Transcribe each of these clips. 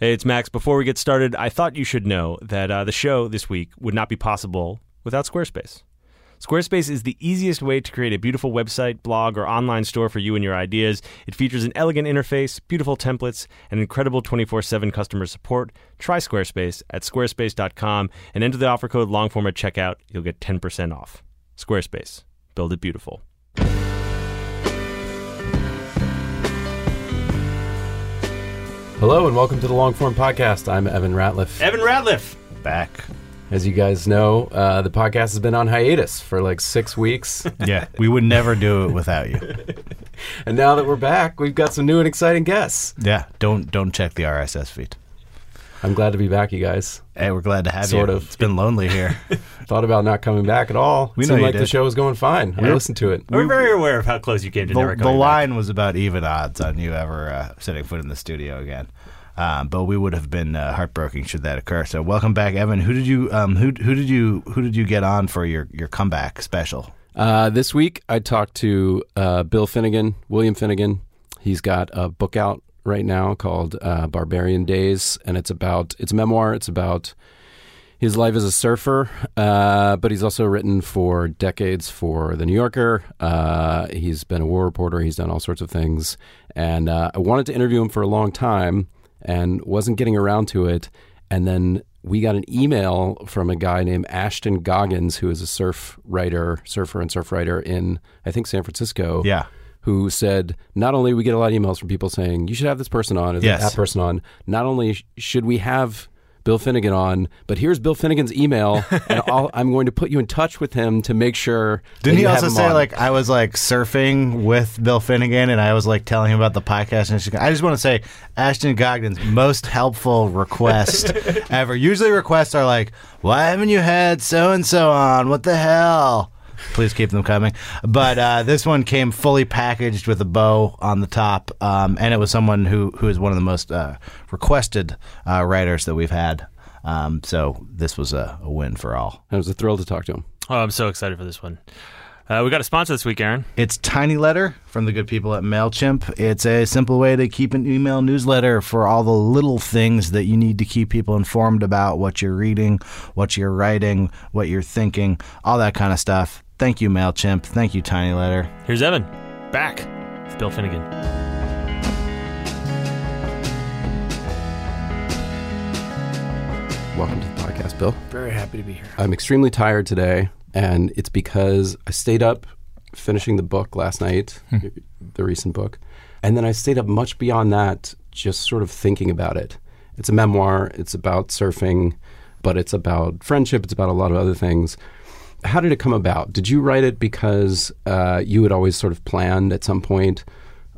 Hey, it's Max. Before we get started, I thought you should know that uh, the show this week would not be possible without Squarespace. Squarespace is the easiest way to create a beautiful website, blog, or online store for you and your ideas. It features an elegant interface, beautiful templates, and incredible 24 7 customer support. Try Squarespace at squarespace.com and enter the offer code LONGFORM at checkout. You'll get 10% off. Squarespace. Build it beautiful. Hello and welcome to the Longform Podcast. I'm Evan Ratliff. Evan Ratliff. back. As you guys know, uh, the podcast has been on hiatus for like six weeks. Yeah, we would never do it without you. and now that we're back, we've got some new and exciting guests. Yeah, don't don't check the RSS feed. I'm glad to be back, you guys. Hey, we're glad to have Sort you. of. It's been lonely here. Thought about not coming back at all. We know Seemed you like the show was going fine. I listened to it. We're very aware of how close you came to the never the coming back. line was about even odds on you ever uh, setting foot in the studio again. Um, but we would have been uh, heartbroken should that occur. So welcome back, Evan. Who did you um, who who did you who did you get on for your your comeback special? Uh, this week, I talked to uh, Bill Finnegan, William Finnegan. He's got a book out right now called uh, Barbarian Days, and it's about it's a memoir. It's about his life as a surfer, uh, but he's also written for decades for The New Yorker. Uh, he's been a war reporter. He's done all sorts of things, and uh, I wanted to interview him for a long time and wasn't getting around to it. And then we got an email from a guy named Ashton Goggins, who is a surf writer, surfer and surf writer in I think San Francisco Yeah, who said not only we get a lot of emails from people saying you should have this person on or Yes. that person on. Not only sh- should we have Bill Finnegan on, but here's Bill Finnegan's email, and I'll, I'm going to put you in touch with him to make sure. Didn't he also say on. like I was like surfing with Bill Finnegan and I was like telling him about the podcast and I just want to say Ashton Goggins most helpful request ever. Usually requests are like why haven't you had so and so on? What the hell? Please keep them coming. But uh, this one came fully packaged with a bow on the top, um, and it was someone who who is one of the most uh, requested uh, writers that we've had. Um, so this was a, a win for all. It was a thrill to talk to him. Oh, I'm so excited for this one. Uh, we got a sponsor this week, Aaron. It's TinyLetter from the good people at MailChimp. It's a simple way to keep an email newsletter for all the little things that you need to keep people informed about what you're reading, what you're writing, what you're thinking, all that kind of stuff. Thank you, MailChimp. Thank you, TinyLetter. Here's Evan, back with Bill Finnegan. Welcome to the podcast, Bill. Very happy to be here. I'm extremely tired today, and it's because I stayed up finishing the book last night, hmm. the recent book, and then I stayed up much beyond that, just sort of thinking about it. It's a memoir. It's about surfing, but it's about friendship. It's about a lot of other things. How did it come about? Did you write it because uh, you had always sort of planned at some point?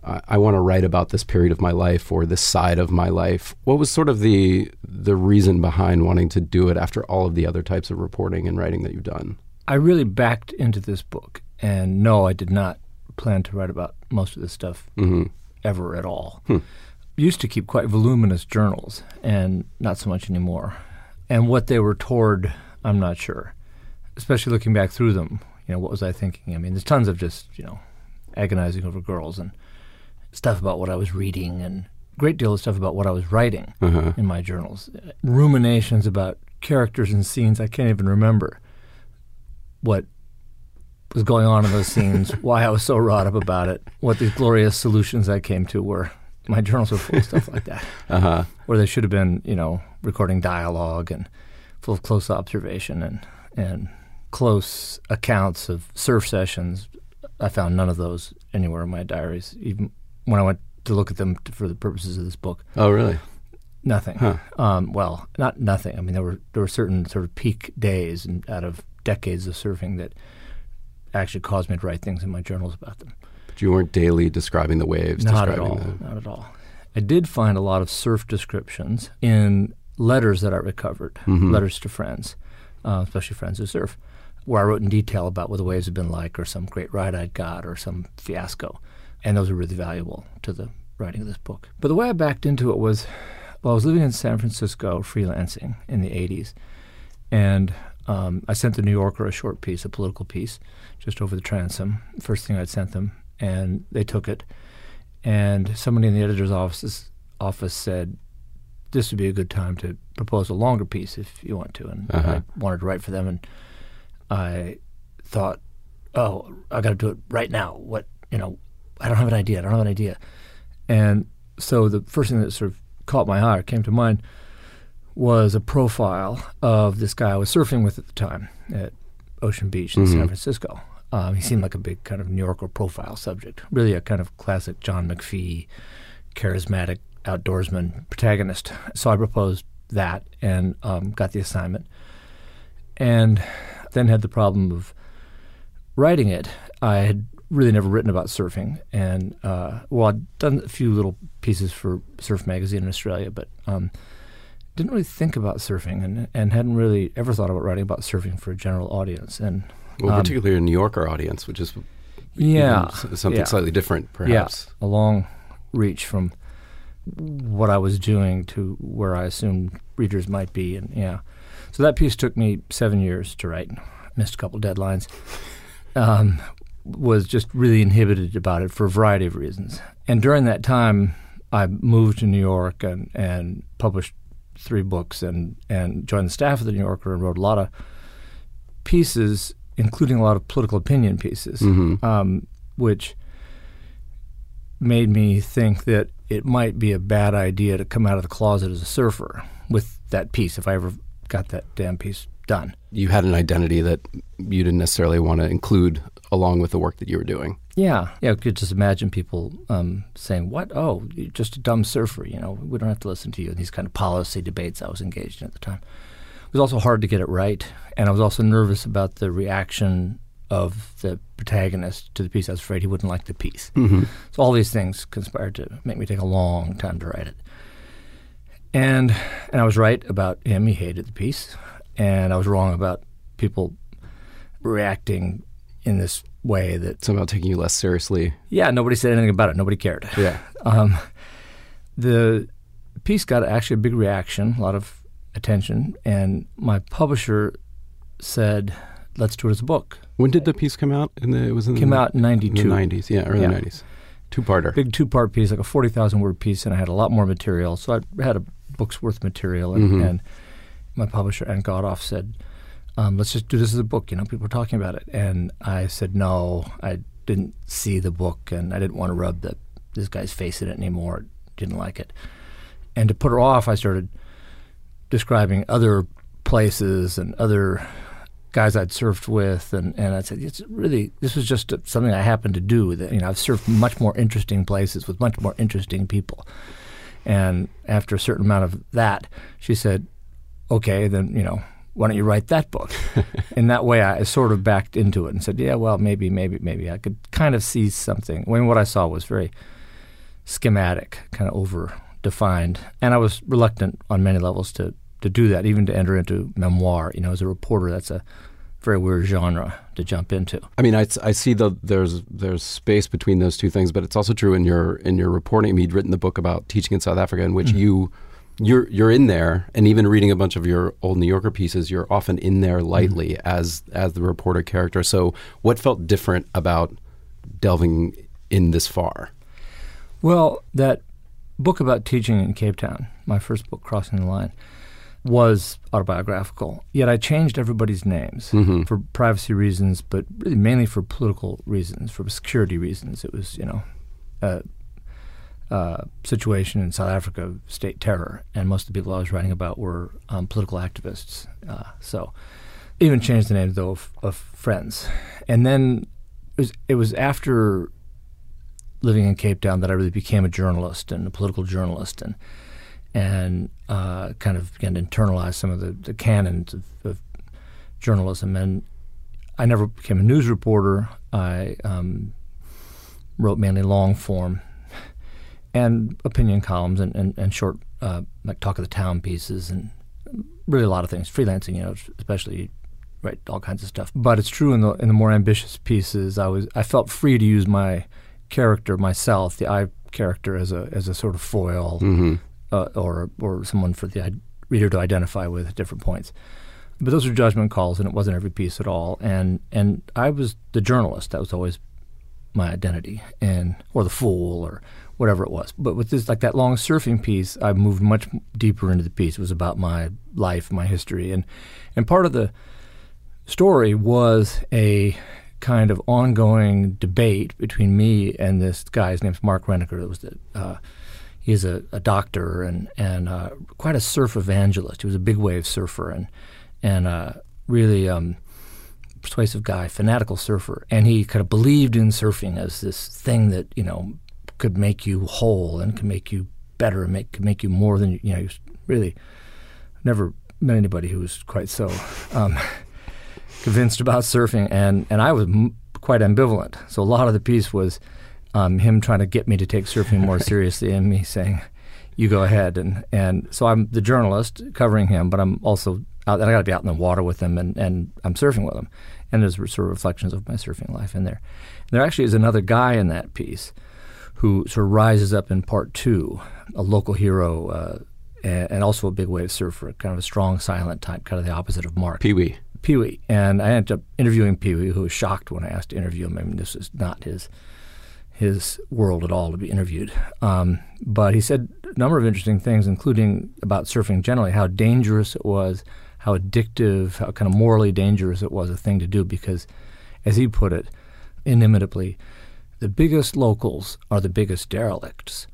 I I want to write about this period of my life or this side of my life. What was sort of the the reason behind wanting to do it after all of the other types of reporting and writing that you've done? I really backed into this book, and no, I did not plan to write about most of this stuff ever at all. Used to keep quite voluminous journals, and not so much anymore. And what they were toward, I'm not sure. Especially looking back through them, you know, what was I thinking? I mean, there's tons of just, you know, agonizing over girls and stuff about what I was reading and a great deal of stuff about what I was writing in my journals. Ruminations about characters and scenes I can't even remember what was going on in those scenes, why I was so wrought up about it, what these glorious solutions I came to were. My journals were full of stuff like that, Uh-huh. where they should have been, you know, recording dialogue and full of close observation and and close accounts of surf sessions. I found none of those anywhere in my diaries, even when I went to look at them for the purposes of this book. Oh, really? Nothing. Huh. Um, well, not nothing. I mean, there were there were certain sort of peak days and out of decades of surfing that actually caused me to write things in my journals about them. But you weren't daily describing the waves, Not at all. the. Not at all. I did find a lot of surf descriptions in letters that I recovered, Mhm. letters to friends, uh, especially friends who surf, where I wrote in detail about what the waves had been like, or some great ride I'd got, or some fiasco, and those were really valuable to the writing of this book. But the way I backed into it was, well, I was living in San Francisco freelancing in the '80s, and um, I sent the New Yorker a short piece, a political piece, just over the transom. First thing I'd sent them, and they took it. And somebody in the editor's office office said, "This would be a good time to propose a longer piece if you want to." And Uh-huh. I wanted to write for them, and I thought, "Oh, I got to do it right now." What you know, I don't have an idea. I don't have an idea. And so the first thing that sort of caught my eye, or came to mind, was a profile of this guy I was surfing with at the time at Ocean Beach in San Francisco. Um, he seemed like a big kind of New Yorker profile subject, really a kind of classic John McPhee, charismatic outdoorsman protagonist. So I proposed that and um, got the assignment, and then had the problem of writing it. I had really never written about surfing, and uh, well, I'd done a few little pieces for Surf Magazine in Australia, but um, didn't really think about surfing, and and hadn't really ever thought about writing about surfing for a general audience. And Well, um, particularly a New Yorker audience, which is yeah, something yeah. slightly different, perhaps. Yeah, a long reach from what I was doing to where I assumed readers might be, and yeah. So that piece took me seven years to write. Missed a couple deadlines. Um, was just really inhibited about it for a variety of reasons. And during that time, I moved to New York and, and published three books and, and joined the staff of the New Yorker and wrote a lot of pieces, including a lot of political opinion pieces, Mhm. um, which made me think that it might be a bad idea to come out of the closet as a surfer with that piece if I ever got that damn piece done. You had an identity that you didn't necessarily want to include along with the work that you were doing. Yeah, yeah. I could just imagine people um, saying, "What? Oh, you're just a dumb surfer." You know, we don't have to listen to you. And these kind of policy debates I was engaged in at the time. It was also hard to get it right, and I was also nervous about the reaction of the protagonist to the piece. I was afraid he wouldn't like the piece. Mm-hmm. So all these things conspired to make me take a long time to write it. And and I was right about him. He hated the piece, and I was wrong about people reacting in this way that about taking you less seriously. yeah, nobody said anything about it. Nobody cared. Yeah. Um, the piece got actually a big reaction, a lot of attention, and my publisher said, "Let's do it as a book." When did the piece come out? In the it was in Came the, out in in '92. the nineties. Yeah, early Yeah. nineties. Two parter. Big two-part piece, like a forty thousand word piece, and I had a lot more material, so I had a book's worth material, and, Mhm. and my publisher Ann Godoff said, um, "Let's just do this as a book." You know, people are talking about it, and I said, "No, I didn't see the book, and I didn't want to rub the, this guy's face in it anymore. Didn't like it." And to put her off, I started describing other places and other guys I'd surfed with, and, and I said, it's really, this was just a, something I happened to do. That, you know, I've surfed much more interesting places with much more interesting people. And after a certain amount of that, she said, okay, then, you know, why don't you write that book? In that way, I sort of backed into it and said, yeah, well, maybe, maybe, maybe. I could kind of see something. I mean, what I saw was very schematic, kind of over defined. And I was reluctant on many levels to, to do that, even to enter into memoir. You know, as a reporter, that's a very weird genre to jump into. I mean, I, I see the there's there's space between those two things, but it's also true in your in your reporting. I mean, you'd written the book about teaching in South Africa, in which Mm-hmm. you you're you're in there, and even reading a bunch of your old New Yorker pieces, you're often in there lightly Mm-hmm. as as the reporter character. So, what felt different about delving in this far? Well, that book about teaching in Cape Town, my first book, Crossing the Line, was autobiographical. Yet I changed everybody's names Mm-hmm. for privacy reasons, but really mainly for political reasons, for security reasons. It was, you know, a, a situation in South Africa, state terror, and most of the people I was writing about were um, political activists. Uh, so, even changed the names though of, of friends, and then it was it was after living in Cape Town that I really became a journalist and a political journalist, and and uh, kind of began to internalize some of the, the canons of, of journalism. And I never became a news reporter. I um, wrote mainly long form and opinion columns and, and, and short, uh, like talk of the town pieces and really a lot of things. Freelancing, you know, especially write all kinds of stuff. But it's true in the in the more ambitious pieces, I was I felt free to use my character myself, the I character, as a as a sort of foil Mm-hmm. Uh, or or someone for the reader to identify with at different points. But those were judgment calls, and it wasn't every piece at all. And and I was the journalist. That was always my identity, and or the fool, or whatever it was. But with this, like that long surfing piece, I moved much deeper into the piece. It was about my life, my history, and and part of the story was a kind of ongoing debate between me and this guy. His name's Mark Renneker. That was the uh, he's a, a doctor and and uh, quite a surf evangelist. He was a big wave surfer and and uh, really um, persuasive guy, fanatical surfer. And he kind of believed in surfing as this thing that you know could make you whole and can make you better and make could make you more than you know. Really never met anybody who was quite so. Um, convinced about surfing, and, and I was m- quite ambivalent. So a lot of the piece was um, him trying to get me to take surfing more seriously, and me saying, "You go ahead." And and so I'm the journalist covering him, but I'm also out, and I got to be out in the water with him, and, and I'm surfing with him. And there's sort of reflections of my surfing life in there. And there actually is another guy in that piece who sort of rises up in part two, a local hero. Uh, and and also a big wave surfer, kind of a strong, silent type, kind of the opposite of Mark. Pee Wee. Pee Wee, and I ended up interviewing Pee Wee, who was shocked when I asked to interview him. I mean, this is not his his world at all to be interviewed. Um, but he said a number of interesting things, including about surfing generally, how dangerous it was, how addictive, how kind of morally dangerous it was a thing to do. Because, as he put it, inimitably, the biggest locals are the biggest derelicts.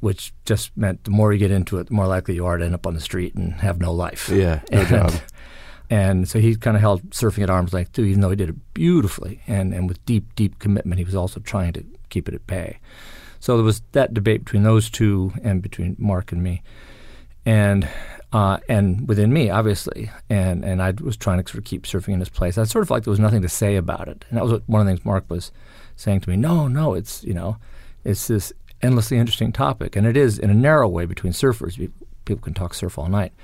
Which just meant the more you get into it, the more likely you are to end up on the street and have no life. Yeah, no And- job. and so he kind of held surfing at arm's length too, even though he did it beautifully and, and with deep, deep commitment. He was also trying to keep it at bay. So there was that debate between those two and between Mark and me, and uh, and within me, obviously. And and I was trying to sort of keep surfing in this place. I sort of like there was nothing to say about it, and that was what, one of the things Mark was saying to me. No, no, it's you know, it's this endlessly interesting topic, and it is in a narrow way between surfers. People can talk surf all night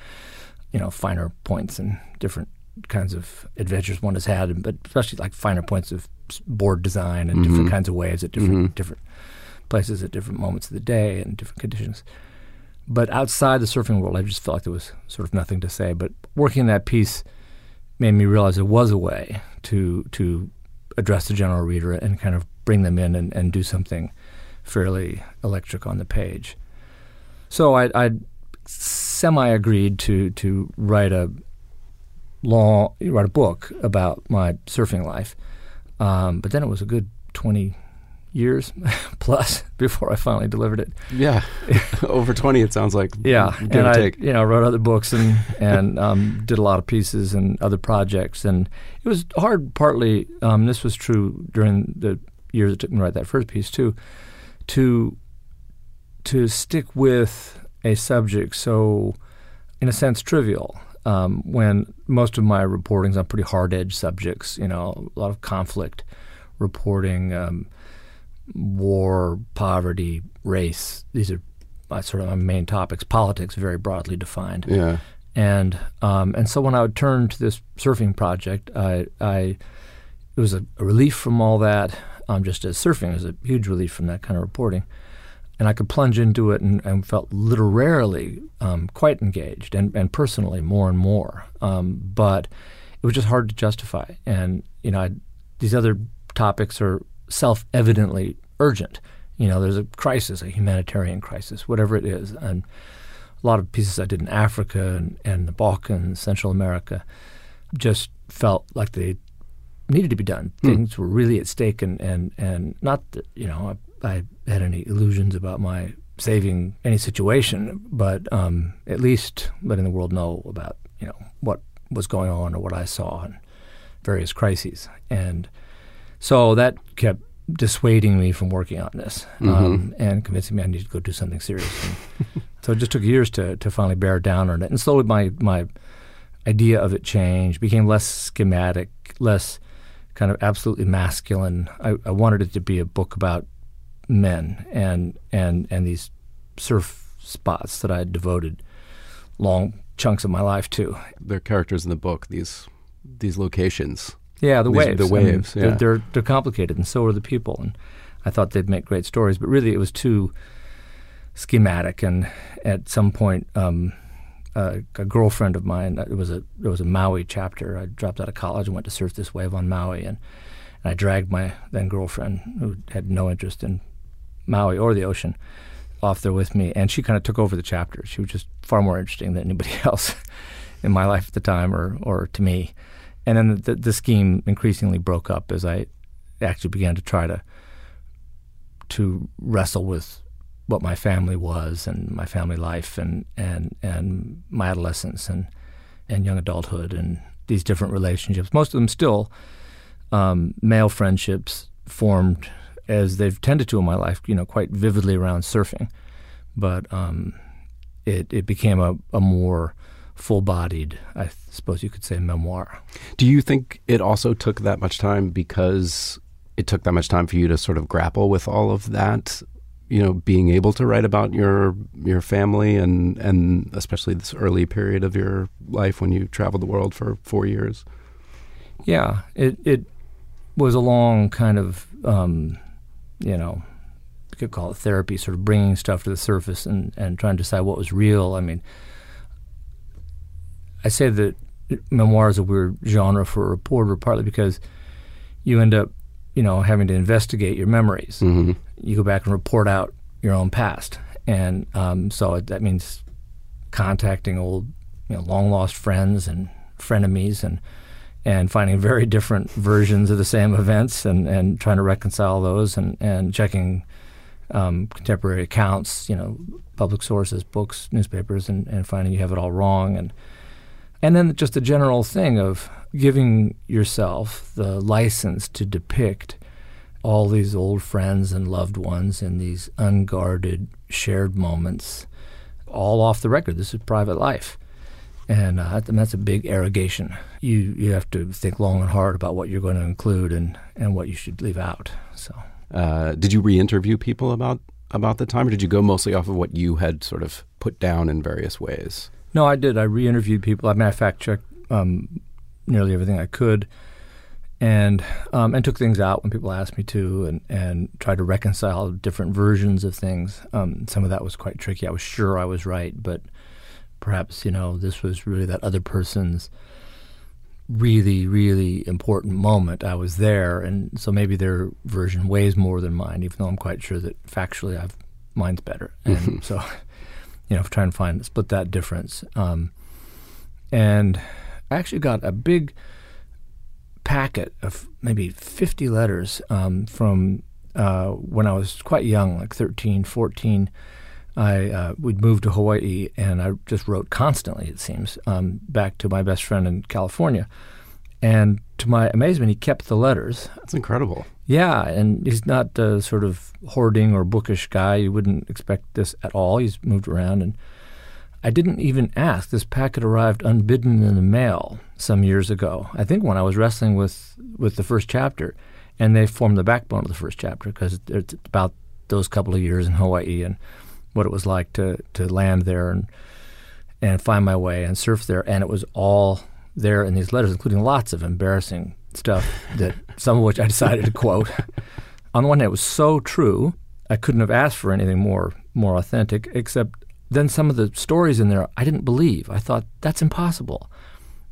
you know, finer points and different kinds of adventures one has had, but especially like finer points of board design and different mm-hmm. kinds of waves at different mm-hmm. different places at different moments of the day and different conditions. But outside the surfing world, I just felt like there was sort of nothing to say. But working that piece made me realize there was a way to to address the general reader and kind of bring them in and, and do something fairly electric on the page. So I, I semi agreed to to write a long write a book about my surfing life, um, but then it was a good twenty years plus before I finally delivered it. Yeah, over twenty. It sounds like. Yeah, give and I take. you know wrote other books and and um, did a lot of pieces and other projects, and it was hard. Partly, um, this was true during the years it took me to write that first piece too, to to stick with a subject so, in a sense, trivial. Um, when most of my reporting's on pretty hard edge subjects, you know, a lot of conflict reporting, um, war, poverty, race. These are my sort of my main topics. Politics, very broadly defined. Yeah. And um, and so when I would turn to this surfing project, I, I it was a, a relief from all that. Um, just as surfing was a huge relief from that kind of reporting, and I could plunge into it and, and felt literarily um, quite engaged and, and personally more and more. Um, but it was just hard to justify. And you know, I, these other topics are self-evidently urgent. You know, there's a crisis, a humanitarian crisis, whatever it is, and a lot of pieces I did in Africa and, and the Balkans, Central America, just felt like they needed to be done. Hmm. Things were really at stake, and and and not that you know I, I had any illusions about my saving any situation, but um, at least letting the world know about you know what was going on or what I saw in various crises, and so that kept dissuading me from working on this um, and convincing me I needed to go do something serious. And so it just took years to to finally bear down on it, and slowly my my idea of it changed, became less schematic, less kind of absolutely masculine. I, I wanted it to be a book about men and and and these surf spots that I had devoted long chunks of my life to. They're characters in the book. These these locations. Yeah, the These waves. the I mean, waves, they're, yeah. they're they're complicated, and so are the people. And I thought they'd make great stories, but really it was too schematic. And at some point, um, uh, a girlfriend of mine, it was a there was a Maui chapter. I dropped out of college and went to surf this wave on Maui, and, and I dragged my then girlfriend, who had no interest in Maui or the ocean, off there with me, and she kind of took over the chapter. She was just far more interesting than anybody else in my life at the time, or or to me. And then the, the scheme increasingly broke up as I actually began to try to to wrestle with what my family was and my family life and and and my adolescence and and young adulthood and these different relationships. Most of them still um, male friendships formed as they've tended to in my life. You know, quite vividly around surfing, but um, it it became a, a more full-bodied, I suppose you could say, memoir. Do you think it also took that much time because it took that much time for you to sort of grapple with all of that? You know, being able to write about your your family and and especially this early period of your life when you traveled the world for four years. Yeah, it it was a long kind of um, you know you could call it therapy, sort of bringing stuff to the surface and and trying to decide what was real. I mean, I say that memoir is a weird genre for a reporter, partly because you end up you know having to investigate your memories. Mm-hmm. You go back and report out your own past, and um, so it, that means contacting old, you know, long lost friends and frenemies, and and finding very different versions of the same events, and, and trying to reconcile those, and and checking um, contemporary accounts, you know, public sources, books, newspapers, and, and finding you have it all wrong, and and then just the general thing of giving yourself the license to depict all these old friends and loved ones in these unguarded shared moments, all off the record. This is private life. And, uh, that's a big irrigation. You you have to think long and hard about what you're going to include and, and what you should leave out. So Uh, did you re-interview people about about the time, or did you go mostly off of what you had sort of put down in various ways? No, I did. I re-interviewed people. I mean, I fact-checked um, nearly everything I could, and um, and took things out when people asked me to, and and tried to reconcile different versions of things. Um, some of that was quite tricky. I was sure I was right, but perhaps you know this was really that other person's really really important moment. I was there, and so maybe their version weighs more than mine, even though I'm quite sure that factually I've mine's better, and so you know, trying to find split that difference. Um, and I actually got a big packet of maybe 50 letters um, from uh, when I was quite young, like 13, 14. I uh, we'd moved to Hawaii, and I just wrote constantly. It seems um, back to my best friend in California, and to my amazement, he kept the letters. That's incredible. Yeah, and he's not the sort of hoarding or bookish guy. You wouldn't expect this at all. He's moved around, and I didn't even ask. This packet arrived unbidden in the mail some years ago. I think when I was wrestling with with the first chapter, and they formed the backbone of the first chapter because it's about those couple of years in Hawaii and what it was like to to land there and and find my way and surf there. And it was all there in these letters, including lots of embarrassing stuff that some of which I decided to quote. On the one hand, it was so true, I couldn't have asked for anything more more authentic, except then some of the stories in there I didn't believe. I thought, that's impossible.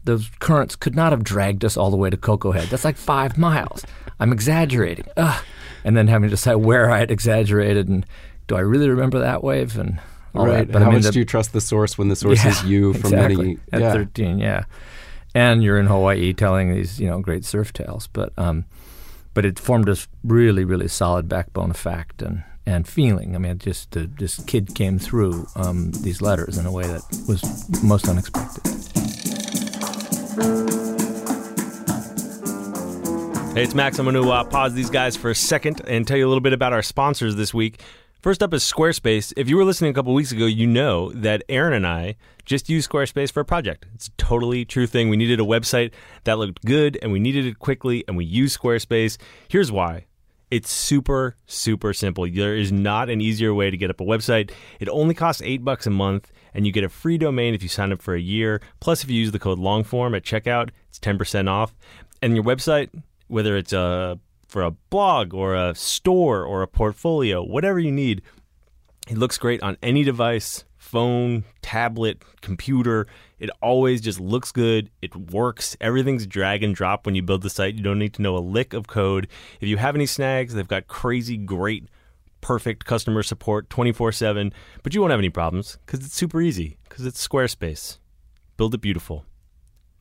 Those currents could not have dragged us all the way to Koko Head. That's like five miles. I'm exaggerating. Ugh. And then having to decide where I had exaggerated and do I really remember that wave and all right. that. But How I mean, much the- do you trust the source when the source yeah, is you from exactly. many? at yeah. 13, yeah. And you're in Hawaii telling these, you know, great surf tales, but um, but it formed a really, really solid backbone of fact and, and feeling. I mean, just uh, this kid came through um, these letters in a way that was most unexpected. Hey, it's Max. I'm going to uh, pause these guys for a second and tell you a little bit about our sponsors this week. First up is Squarespace. If you were listening a couple weeks ago, you know that Aaron and I just used Squarespace for a project. It's a totally true thing. We needed a website that looked good and we needed it quickly, and we used Squarespace. Here's why. It's super, super simple. There is not an easier way to get up a website. It only costs eight bucks a month, and you get a free domain if you sign up for a year. Plus, if you use the code LONGFORM at checkout, it's 10% off. And your website, whether it's a for a blog or a store or a portfolio, whatever you need, it looks great on any device phone, tablet, computer. It always just looks good. It works. Everything's drag and drop when you build the site. You don't need to know a lick of code. If you have any snags, they've got crazy, great, perfect customer support 24 7. But you won't have any problems because it's super easy because it's Squarespace. Build it beautiful.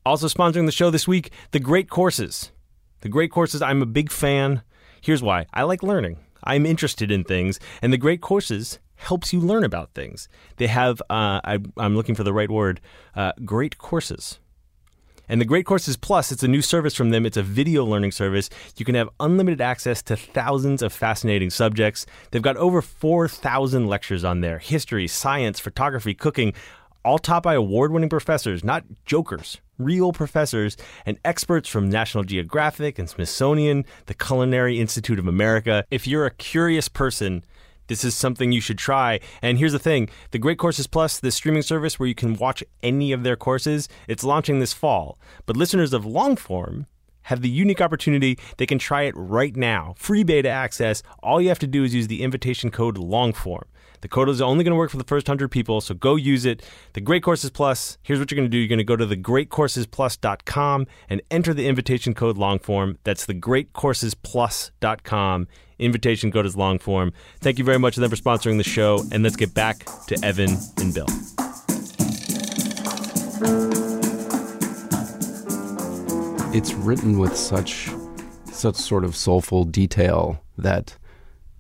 Also sponsoring the show this week, The Great Courses. The Great Courses, I'm a big fan. Here's why I like learning, I'm interested in things, and The Great Courses helps you learn about things. They have, uh, I, I'm looking for the right word, uh, great courses. And the Great Courses Plus, it's a new service from them. It's a video learning service. You can have unlimited access to thousands of fascinating subjects. They've got over 4,000 lectures on there history, science, photography, cooking, all taught by award winning professors, not jokers, real professors and experts from National Geographic and Smithsonian, the Culinary Institute of America. If you're a curious person, this is something you should try. And here's the thing the Great Courses Plus, the streaming service where you can watch any of their courses, it's launching this fall. But listeners of Longform have the unique opportunity. They can try it right now. Free beta access. All you have to do is use the invitation code LONGFORM. The code is only going to work for the first 100 people, so go use it. The Great Courses Plus, here's what you're going to do. You're going to go to thegreatcoursesplus.com and enter the invitation code LONGFORM. That's thegreatcoursesplus.com. Invitation code is LONGFORM. Thank you very much to them for sponsoring the show, and let's get back to Evan and Bill. It's written with such such sort of soulful detail that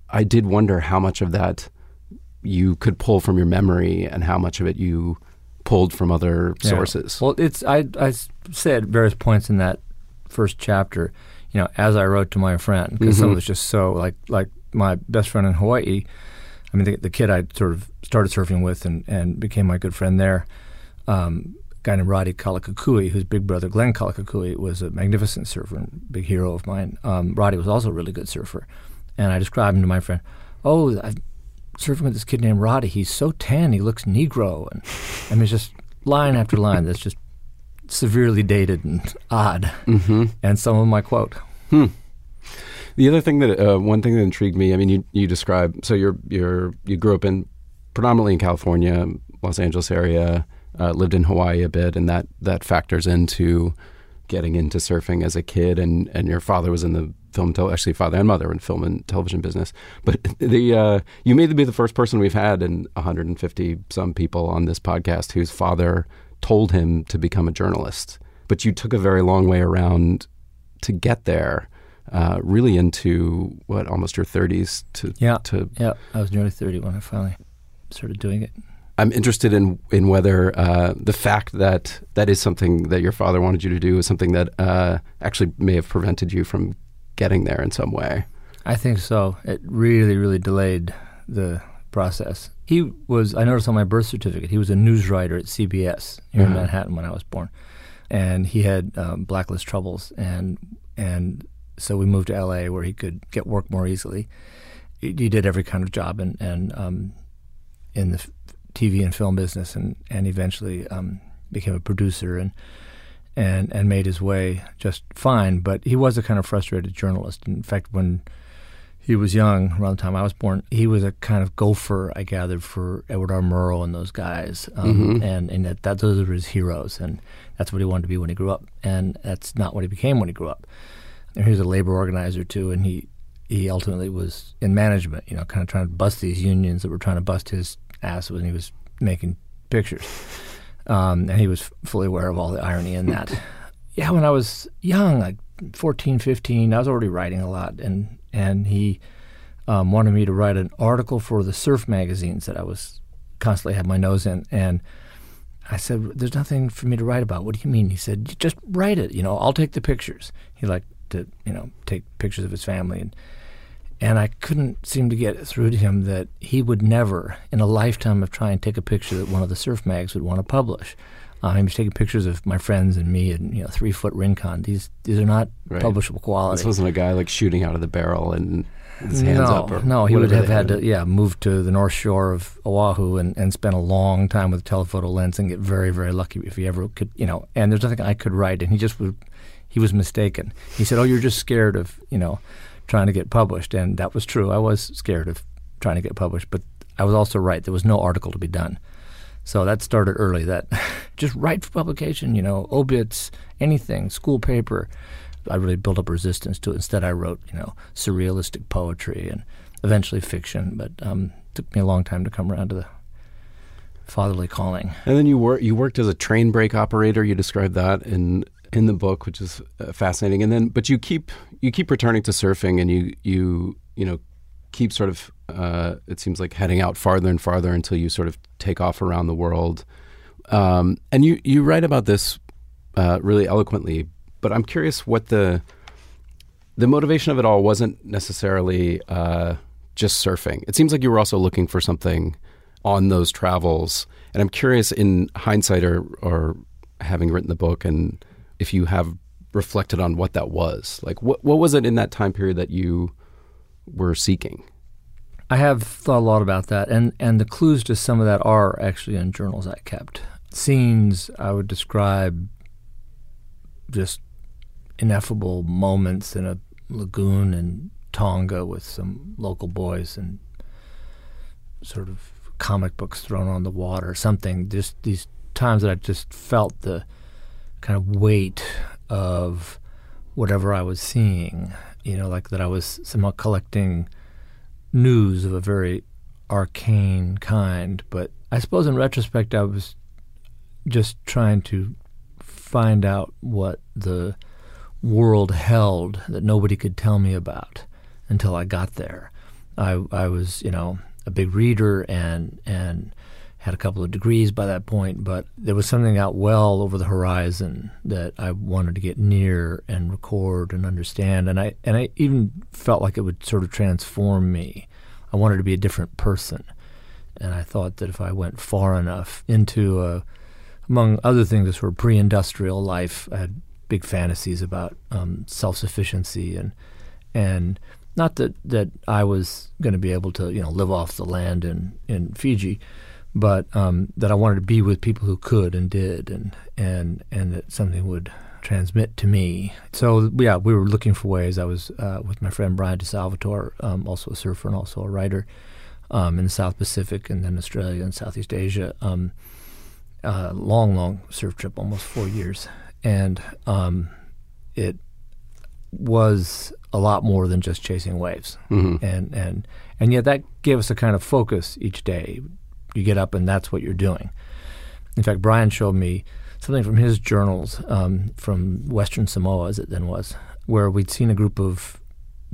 I did wonder how much of that you could pull from your memory and how much of it you pulled from other Yeah. sources. Well, it's I I s- say at various points in that first chapter, you know, as I wrote to my friend, because some of it's just so like like my best friend in Hawaii. I mean, the, the kid I sort of started surfing with and, and became my good friend there. Um, guy named Roddy Kaulukukui, whose big brother Glenn Kaulukukui was a magnificent surfer and big hero of mine. Um, Roddy was also a really good surfer, and I described him to my friend. Oh, I'm surfing with this kid named Roddy. He's so tan, he looks Negro, and I mean, it's just line after line that's just severely dated and odd. Mm-hmm. And some of my quote. The other thing that uh, one thing that intrigued me, I mean, you you describe so you're you're you grew up in predominantly in California, Los Angeles area, uh, lived in Hawaii a bit, and that that factors into getting into surfing as a kid, and and your father was in the film, tel- actually father and mother in film and television business. But the uh, you may be the first person we've had in 150 some people on this podcast whose father told him to become a journalist, but you took a very long way around to get there uh, really into what almost your 30s to Yeah. to Yeah, I was nearly 30 when I finally started doing it. I'm interested in in whether uh, the fact that that is something that your father wanted you to do is something that uh, actually may have prevented you from getting there in some way. I think so. It really, really delayed the process. He was, I noticed on my birth certificate, he was a news writer at CBS here in Uh-huh. Manhattan when I was born. And he had um, blacklist troubles. And, and so we moved to LA where he could get work more easily. He, he did every kind of job and, and um, in the TV and film business and, and eventually um, became a producer and, and, and made his way just fine. But he was a kind of frustrated journalist. In fact, when he was young, around the time I was born, he was a kind of gopher, I gathered, for Edward R. Murrow and those guys. Um, And, and that, that those were his heroes. And that's what he wanted to be when he grew up. And that's not what he became when he grew up. And he was a labor organizer, too. And he, he ultimately was in management, you know, kind of trying to bust these unions that were trying to bust his ass when he was making pictures, um, and he was fully aware of all the irony in that. yeah, when I was young, like 14, 15, I was already writing a lot, and and he um, wanted me to write an article for the surf magazines that I was constantly had my nose in, and I said, "There's nothing for me to write about." What do you mean? He said, "Just write it. You know, I'll take the pictures." He liked to, you know, take pictures of his family, and and I couldn't seem to get through to him that he would never, in a lifetime of trying to take a picture that one of the surf mags would want to publish. Uh, he was taking pictures of my friends and me, and you know, three foot Rincon. These these are not Right. publishable quality. This wasn't a guy like shooting out of the barrel and his hands no, up. Or no, he would have had to, yeah, move to the north shore of Oahu and, and spend a long time with a telephoto lens and get very, very lucky if he ever could, you know. And there's nothing I could write, and he just would, he was mistaken. He said, "Oh, you're just scared of, you know, trying to get published," and that was true. I was scared of trying to get published, but I was also right. There was no article to be done. So that started early. That just write for publication, you know, obits, anything, school paper. I really built up resistance to it. Instead, I wrote, you know, surrealistic poetry and eventually fiction. But um, it took me a long time to come around to the fatherly calling. And then you work you worked as a train brake operator. You described that in in the book, which is uh, fascinating. And then, but you keep you keep returning to surfing, and you you you know keep sort of uh, it seems like heading out farther and farther until you sort of take off around the world. Um, and you you write about this uh, really eloquently. But I'm curious what the the motivation of it all wasn't necessarily uh, just surfing. It seems like you were also looking for something on those travels. And I'm curious, in hindsight, or, or having written the book, and if you have reflected on what that was. Like, what what was it in that time period that you were seeking? I have thought a lot about that, and, and the clues to some of that are actually in journals I kept. Scenes I would describe just ineffable moments in a lagoon in Tonga with some local boys and sort of comic books thrown on the water, something. Just these times that I just felt the kind of weight of whatever I was seeing. You know, like that I was somehow collecting news of a very arcane kind. But I suppose in retrospect, I was just trying to find out what the world held that nobody could tell me about until I got there. I, I was, you know, a big reader and and had a couple of degrees by that point, but there was something out well over the horizon that I wanted to get near and record and understand, and I and I even felt like it would sort of transform me. I wanted to be a different person, and I thought that if I went far enough into a, among other things, sort of pre-industrial life, I had big fantasies about um, self-sufficiency and and not that, that I was going to be able to you know live off the land in in Fiji, but um, that I wanted to be with people who could and did, and and and that something would transmit to me. So yeah, we were looking for ways. I was uh, with my friend Bryan Di Salvatore, um, also a surfer and also a writer, um, in the South Pacific and then Australia and Southeast Asia. Um, uh, long, long surf trip, almost four years, and um, it was a lot more than just chasing waves, Mhm. and and and yet that gave us a kind of focus each day. You get up and that's what you're doing. In fact, Bryan showed me something from his journals um, from Western Samoa, as it then was, where we'd seen a group of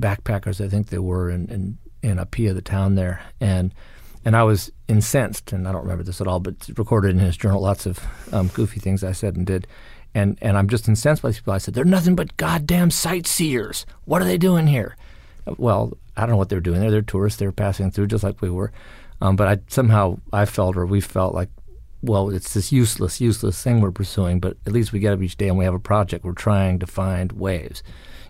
backpackers, I think they were, in in, in Apia, the town there, and and I was incensed, and I don't remember this at all, but recorded in his journal lots of um, goofy things I said and did. And, and I'm just incensed by these people. I said, they're nothing but goddamn sightseers. What are they doing here? Well, I don't know what they're doing there. They're tourists. They're passing through just like we were. Um, but I somehow I felt, or we felt like, well, it's this useless, useless thing we're pursuing. But at least we get up each day and we have a project. We're trying to find waves,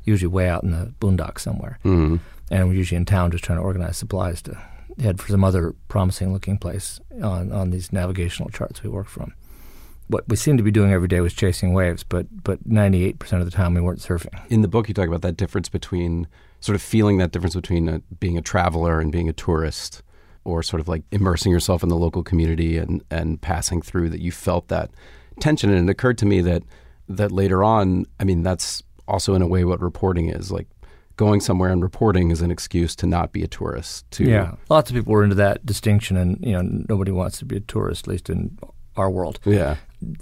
usually way out in the boondocks somewhere. Mhm. And we're usually in town just trying to organize supplies to head for some other promising looking place on, on these navigational charts we work from. What we seemed to be doing every day was chasing waves, but but 98% of the time we weren't surfing. In the book, you talk about that difference between sort of feeling that difference between uh being a traveler and being a tourist, or sort of like immersing yourself in the local community and, and passing through. That you felt that tension, and it occurred to me that that later on, I mean, that's also in a way what reporting is like going somewhere and reporting is an excuse to not be a tourist. To Yeah, lots of people were into that distinction, and you know nobody wants to be a tourist, at least in our world. yeah,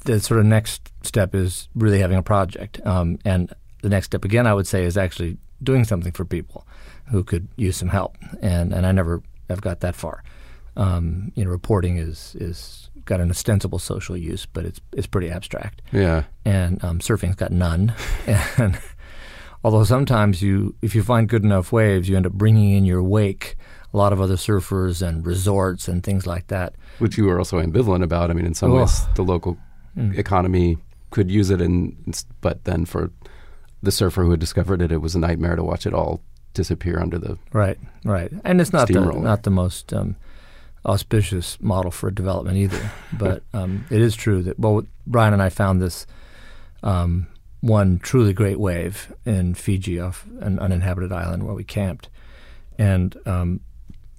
The sort of next step is really having a project, um, and the next step again, I would say, is actually doing something for people who could use some help. And and I never have got that far. Um, you know, reporting is is got an ostensible social use, but it's it's pretty abstract. yeah, and um, surfing's got none. and although sometimes you, if you find good enough waves, you end up bringing in your wake a lot of other surfers and resorts and things like that. which you were also ambivalent about. I mean, in some Oh. ways, the local Mm. economy could use it, and but then for the surfer who had discovered it, it was a nightmare to watch it all disappear under the. Right, right, and it's not the not the most um, auspicious model for development either. but um, it is true that well, Bryan and I found this um, one truly great wave in Fiji off an uninhabited island where we camped, and um,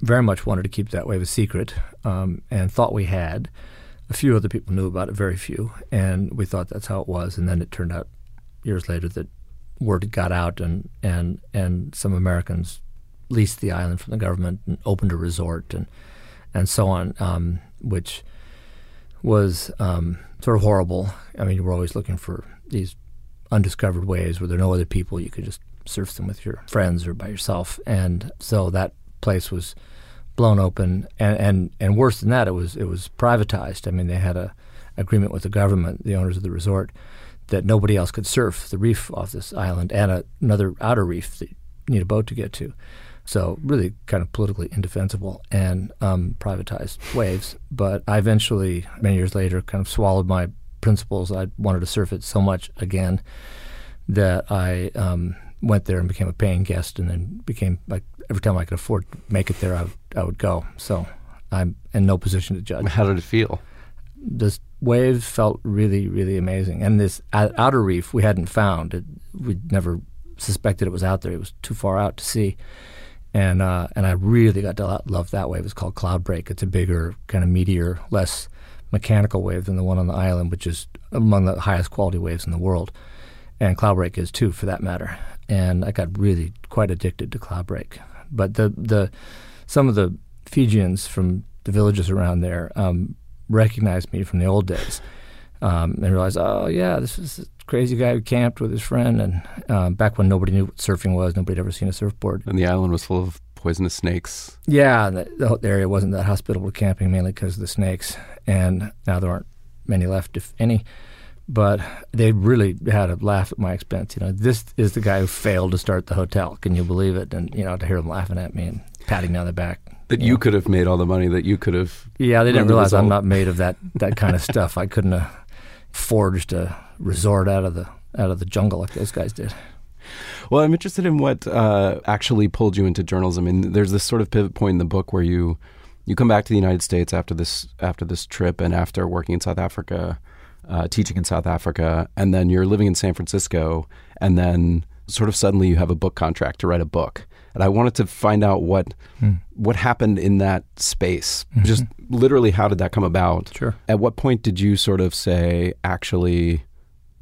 very much wanted to keep that wave a secret, um, and thought we had. A few other people knew about it, very few, and we thought that's how it was. And then it turned out years later that word got out, and and and some Americans leased the island from the government and opened a resort and and so on, um, which was um, sort of horrible. I mean, were always looking for these undiscovered ways where there are no other people. You could just surf them with your friends or by yourself, and so that place was blown open. And and, and worse than that, it was it was privatized. I mean, they had a agreement with the government, the owners of the resort, that nobody else could surf the reef off this island and a, another outer reef that you need a boat to get to. So really kind of politically indefensible and um, privatized waves. But I eventually, many years later, kind of swallowed my principles. I wanted to surf it so much again that I um, went there and became a paying guest, and then became like every time I could afford to make it there, I would, I would go. So I'm in no position to judge How did it feel? this wave felt really, really amazing. And this outer reef we hadn't found. It, we'd never suspected it was out there. It was too far out to see. And uh, and I really got to love that wave. It's called Cloud Break. It's a bigger, kind of meteor, less mechanical wave than the one on the island, which is among the highest quality waves in the world. And Cloud Break is too, for that matter. And I got really quite addicted to Cloud Break. But the the some of the Fijians from the villages around there um, recognized me from the old days um, and realized, oh yeah, this is a crazy guy who camped with his friend, and um, back when nobody knew what surfing was, nobody had ever seen a surfboard. And the island was full of poisonous snakes. Yeah, the, the whole area wasn't that hospitable to camping, mainly because of the snakes, and now there aren't many left, if any. But they really had a laugh at my expense. You know, this is the guy who failed to start the hotel. Can you believe it? And you know, to hear them laughing at me and patting me on the back. That you could have made all the money that you could have. Yeah, they didn't realize I'm not made of that that kind of stuff. I couldn't have forged a resort out of the out of the jungle like those guys did. Well, I'm interested in what uh, actually pulled you into journalism. And there's this sort of pivot point in the book where you you come back to the United States after this after this trip and after working in South Africa, uh, teaching in South Africa, and then you're living in San Francisco, and then sort of suddenly you have a book contract to write a book. And I wanted to find out what what happened in that space. Just literally, how did that come about? Sure. At what point did you sort of say, actually,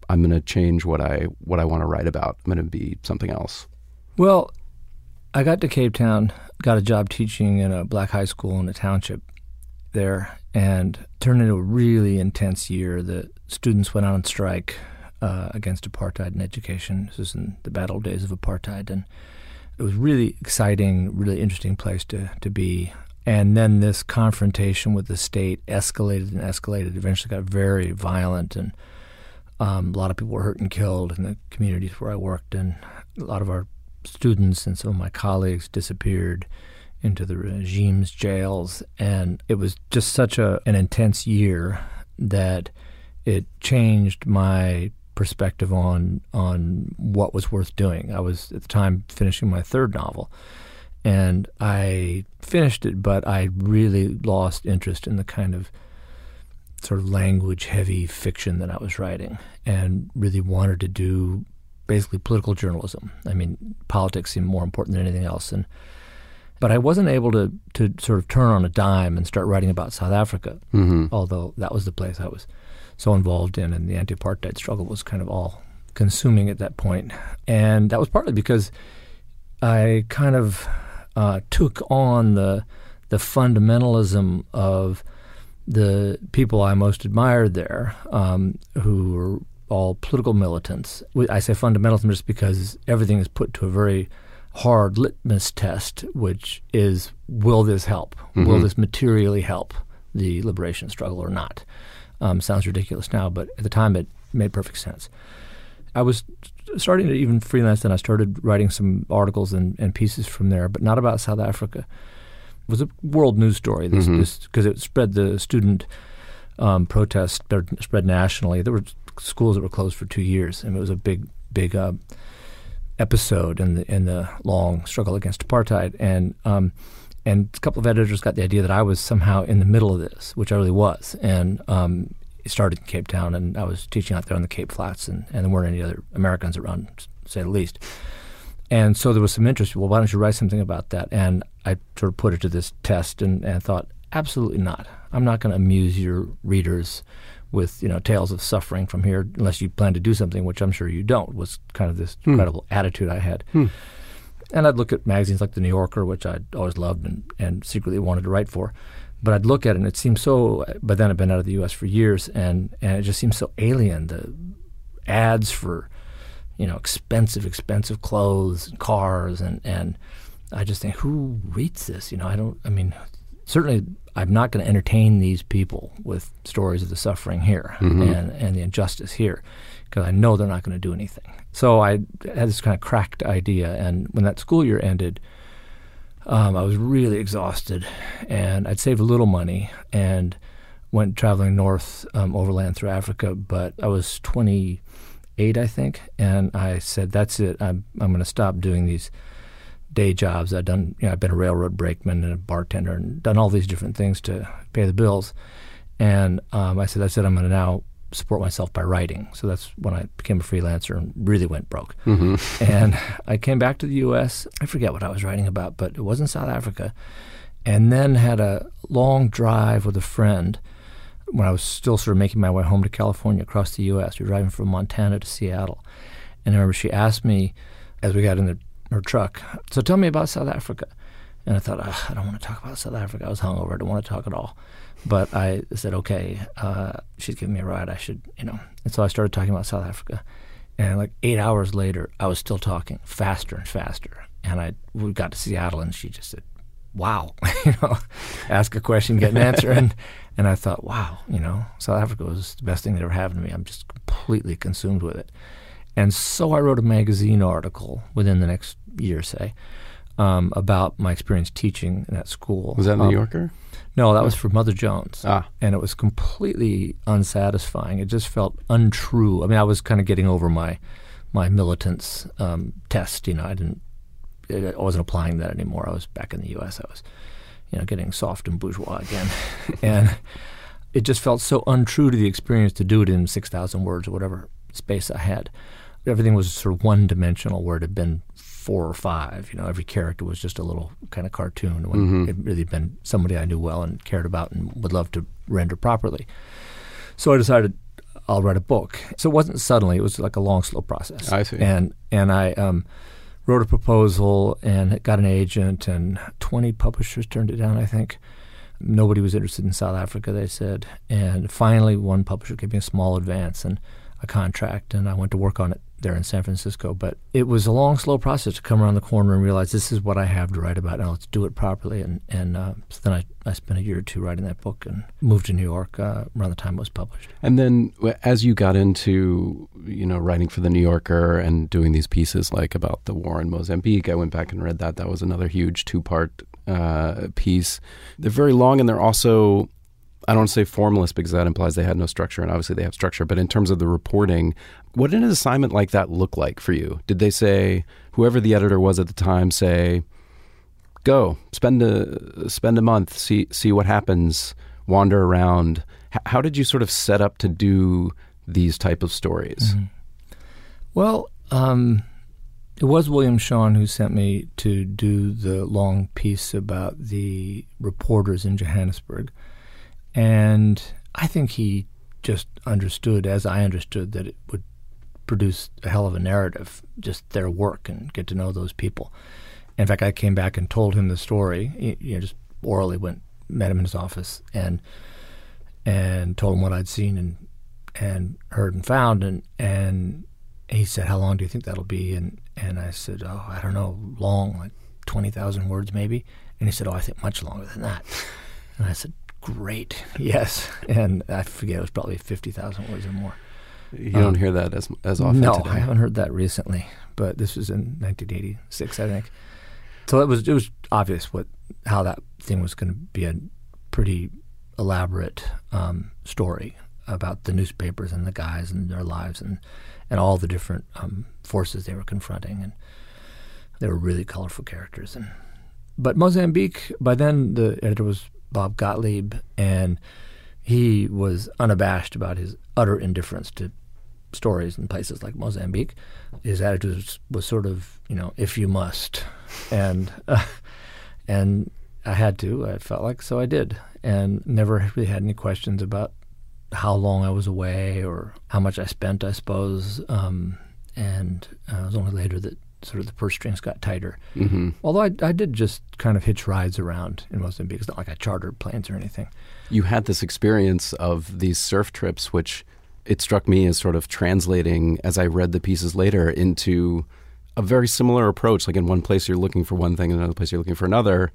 I'm going to change what I what I want to write about. I'm going to be something else. Well, I got to Cape Town, got a job teaching in a black high school in a township there, and turned into a really intense year. The students went on strike uh, against apartheid in education. This is in the bad old days of apartheid, and it was really exciting, really interesting place to to be. And then this confrontation with the state escalated and escalated. Eventually, got very violent, and um, a lot of people were hurt and killed in the communities where I worked, and a lot of our students and some of my colleagues disappeared into the regime's jails, and it was just such a an intense year that it changed my perspective on on what was worth doing. I was at the time finishing my third novel, and I finished it, but I really lost interest in the kind of sort of language heavy fiction that I was writing and really wanted to do basically political journalism. I mean, politics seemed more important than anything else and but I wasn't able to to sort of turn on a dime and start writing about South Africa. Mm-hmm. Although that was the place I was so involved in and the anti-apartheid struggle was kind of all consuming at that point. And that was partly because I kind of uh, took on the the fundamentalism of the people I most admired there, um, who were all political militants. I say fundamentalism just because everything is put to a very hard litmus test, which is will this help? Mm-hmm. Will this materially help the liberation struggle or not? Um, sounds ridiculous now, but at the time it made perfect sense. I was starting to even freelance, and I started writing some articles and, and pieces from there, but not about South Africa. It was a world news story because mm-hmm. it spread the student um, protest spread nationally. There were schools that were closed for two years, and it was a big, big uh, episode in the in the long struggle against apartheid. And um, and a couple of editors got the idea that I was somehow in the middle of this, which I really was. And um, it started in Cape Town, and I was teaching out there on the Cape Flats, and, and there weren't any other Americans around, to say the least. And so there was some interest. Well, why don't you write something about that? And I sort of put it to this test, and, and thought, absolutely not. I'm not going to amuse your readers with you know tales of suffering from here unless you plan to do something, which I'm sure you don't. Was kind of this hmm. incredible attitude I had. Hmm. And I'd look at magazines like the New Yorker, which I'd always loved and, and secretly wanted to write for. But I'd look at it and it seemed so. by then I'd been out of the U.S. for years, and and it just seemed so alien. The ads for you know expensive, expensive clothes and cars, and and I just think who reads this? You know, I don't. I mean, certainly I'm not going to entertain these people with stories of the suffering here mm-hmm. and, and the injustice here because I know they're not going to do anything. So I had this kind of cracked idea. And when that school year ended, um, I was really exhausted and I'd saved a little money and went traveling north um, overland through Africa. But I was 28, I think. And I said, that's it. I'm, I'm going to stop doing these day jobs. I've done, you know, I've been a railroad brakeman and a bartender and done all these different things to pay the bills. And um, I said, I said, I'm going to now support myself by writing. So that's when I became a freelancer and really went broke. Mm-hmm. and I came back to the U.S. I forget what I was writing about, but it was in South Africa. And then had a long drive with a friend when I was still sort of making my way home to California across the U.S. We were driving from Montana to Seattle. And I remember she asked me as we got in the her truck. So tell me about South Africa. And I thought, I don't want to talk about South Africa. I was hungover. I don't want to talk at all. But I said, okay, uh, she's giving me a ride. I should, you know. And so I started talking about South Africa. And like eight hours later, I was still talking faster and faster. And I we got to Seattle, and she just said, "Wow," you know, ask a question, get an answer, and and I thought, "Wow," you know, South Africa was the best thing that ever happened to me. I'm just completely consumed with it. And so I wrote a magazine article within the next year, say, um, about my experience teaching in that school. Was that um, New Yorker? No, that was for Mother Jones. Ah. And it was completely unsatisfying. It just felt untrue. I mean, I was kind of getting over my my militants um, test. You know, I didn't, I wasn't applying that anymore. I was back in the U.S. I was, you know, getting soft and bourgeois again, and it just felt so untrue to the experience to do it in six thousand words or whatever space I had everything was sort of one dimensional where it had been four or five. You know, every character was just a little kind of cartoon when mm-hmm. it really been somebody I knew well and cared about and would love to render properly. So I decided I'll write a book. So it wasn't suddenly; it was like a long, slow process. I see. And and I um, wrote a proposal and got an agent, and twenty publishers turned it down. I think nobody was interested in South Africa. They said, and finally, one publisher gave me a small advance and a contract, and I went to work on it there in San Francisco. But it was a long, slow process to come around the corner and realize this is what I have to write about. Now let's do it properly. And and uh, so then I, I spent a year or two writing that book and moved to New York uh, around the time it was published. And then as you got into you know writing for the New Yorker and doing these pieces like about the war in Mozambique, I went back and read that. That was another huge two part uh, piece. They're very long and they're also I don't say formalist because that implies they had no structure, and obviously they have structure. But in terms of the reporting, what did an assignment like that look like for you? Did they say, whoever the editor was at the time, say, go spend a spend a month, see see what happens, wander around? H- how did you sort of set up to do these type of stories? Mm-hmm. Well, um, it was William Shawn who sent me to do the long piece about the reporters in Johannesburg. And I think he just understood, as I understood, that it would produce a hell of a narrative, just their work and get to know those people. In fact, I came back and told him the story. You know, just orally went met him in his office and and told him what I'd seen and and heard and found and and he said, "How long do you think that'll be?" And and I said, "Oh, I don't know, long, like twenty thousand words maybe." And he said, "Oh, I think much longer than that." And I said, "Great, yes." And I forget it was probably fifty thousand words or more. You don't hear that as as often. No, today. I haven't heard that recently, but this was in 1986, I think. So it was it was obvious what how that thing was going to be a pretty elaborate um, story about the newspapers and the guys and their lives and and all the different um, forces they were confronting, and they were really colorful characters. And but Mozambique, by then the editor was Bob Gottlieb, and he was unabashed about his utter indifference to stories in places like Mozambique. His attitude was, was sort of, you know, if you must, and uh, and I had to. I felt like so I did, and never really had any questions about how long I was away or how much I spent. I suppose, um, and uh, it was only later that sort of the purse strings got tighter. Mm-hmm. Although I, I did just kind of hitch rides around in Mozambique. It's not like I chartered planes or anything. you had this experience of these surf trips, which it struck me as sort of translating as I read the pieces later into a very similar approach. Like in one place you're looking for one thing, and in another place you're looking for another,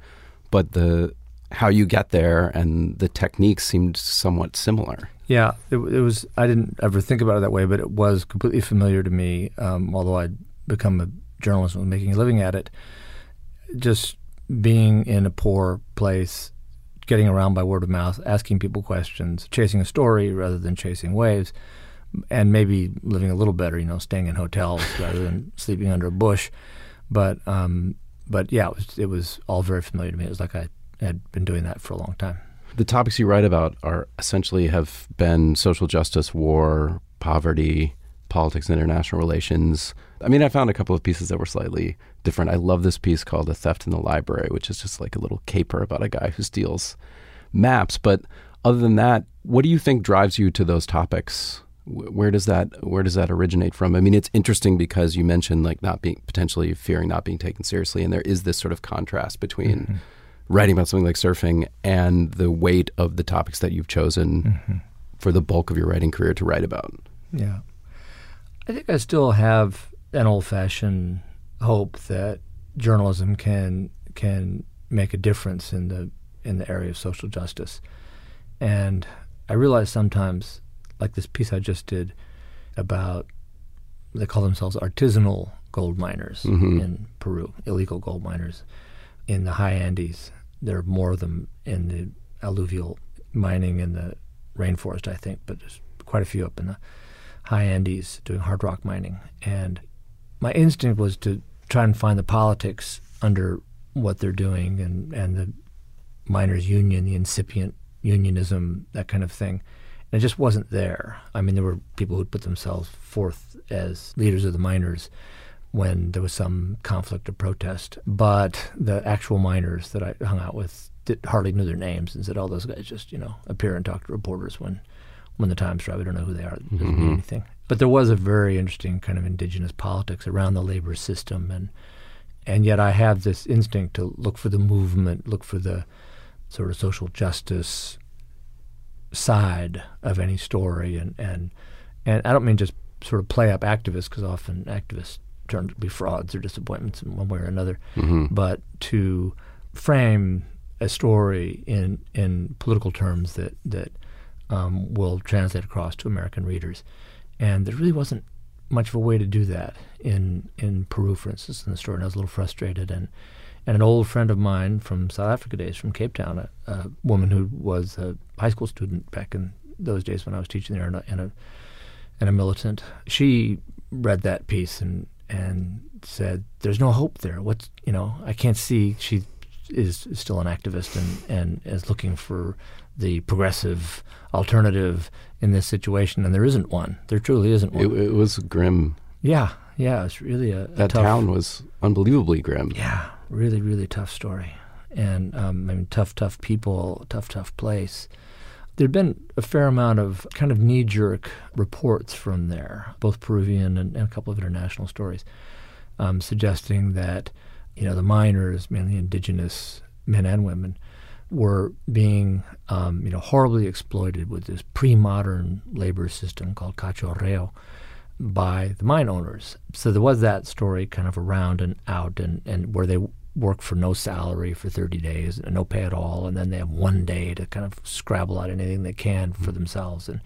but the how you get there and the techniques seemed somewhat similar. Yeah, it, it was. I didn't ever think about it that way, but it was completely familiar to me. Um, although I'd become a journalist and was making a living at it, just being in a poor place, getting around by word of mouth, asking people questions, chasing a story rather than chasing waves, and maybe living a little better. You know, staying in hotels rather than sleeping under a bush. But um, but yeah, it was it was all very familiar to me. It was like I had been doing that for a long time. The topics you write about are essentially have been social justice, war, poverty, politics and international relations. I mean, I found a couple of pieces that were slightly different. I love this piece called A Theft in the Library, which is just like a little caper about a guy who steals maps. But other than that, what do you think drives you to those topics? Where does that where does that originate from? I mean, it's interesting because you mentioned like not being potentially fearing not being taken seriously, and there is this sort of contrast between mm-hmm. writing about something like surfing and the weight of the topics that you've chosen mm-hmm. for the bulk of your writing career to write about. Yeah. I think I still have an old fashioned hope that journalism can can make a difference in the in the area of social justice. And I realize sometimes, like this piece I just did about they call themselves artisanal gold miners mm-hmm. in Peru, illegal gold miners in the high Andes. There are more of them in the alluvial mining in the rainforest, I think, but there's quite a few up in the high Andes doing hard rock mining. And my instinct was to try and find the politics under what they're doing and, and the miners' union, the incipient unionism, that kind of thing. And it just wasn't there. I mean, there were people who'd put themselves forth as leaders of the miners when there was some conflict or protest. But the actual miners that I hung out with did, hardly knew their names and said, "Oh, those guys just you know appear and talk to reporters when when the times drive. We don't know who they are. It doesn't mean mm-hmm. anything." But there was a very interesting kind of indigenous politics around the labor system, and and yet I have this instinct to look for the movement, look for the sort of social justice side of any story, and and and I don't mean just sort of play up activists because often activists turn to be frauds or disappointments in one way or another, but to frame a story in in political terms that that um, will translate across to American readers, and there really wasn't much of a way to do that in in Peru, for instance, in the story. And I was a little frustrated, and and an old friend of mine from South Africa days, from Cape Town, a, a woman who was a high school student back in those days when I was teaching there, and a, and a and a militant. She read that piece and and said, "There's no hope there. What's you know? I can't see." She is still an activist and and is looking for the progressive alternative in this situation, and there isn't one. There truly isn't one. It, it was grim. yeah, yeah. It's really a, a That tough, town was unbelievably grim. yeah, really, really tough story, and um, I mean, tough, tough people, tough, tough place. there'd been a fair amount of kind of knee jerk reports from there, both Peruvian and, and a couple of international stories, um, suggesting that you know the miners, mainly indigenous men and women, were being um, you know horribly exploited with this pre-modern labor system called cachorreo by the mine owners. So there was that story kind of around and out, and, and where they work for no salary for 30 days and no pay at all, and then they have one day to kind of scrabble out anything they can for themselves, and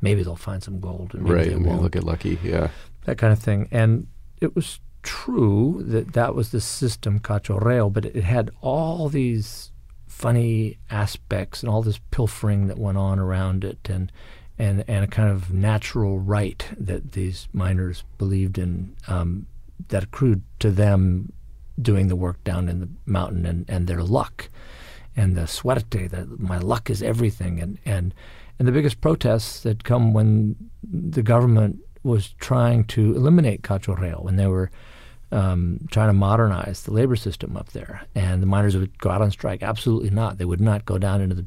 maybe they'll find some gold. And maybe right. mean, won't look at Lucky. Yeah. that kind of thing. And it was true that that was the system cachorreo, but it had all these funny aspects and all this pilfering that went on around it, and and and a kind of natural right that these miners believed in um, that accrued to them doing the work down in the mountain and, and their luck and the suerte that my luck is everything. And and and the biggest protests that come when the government was trying to eliminate cachorreo when they were um, trying to modernize the labor system up there. And the miners would go out on strike. Absolutely not. They would not go down into the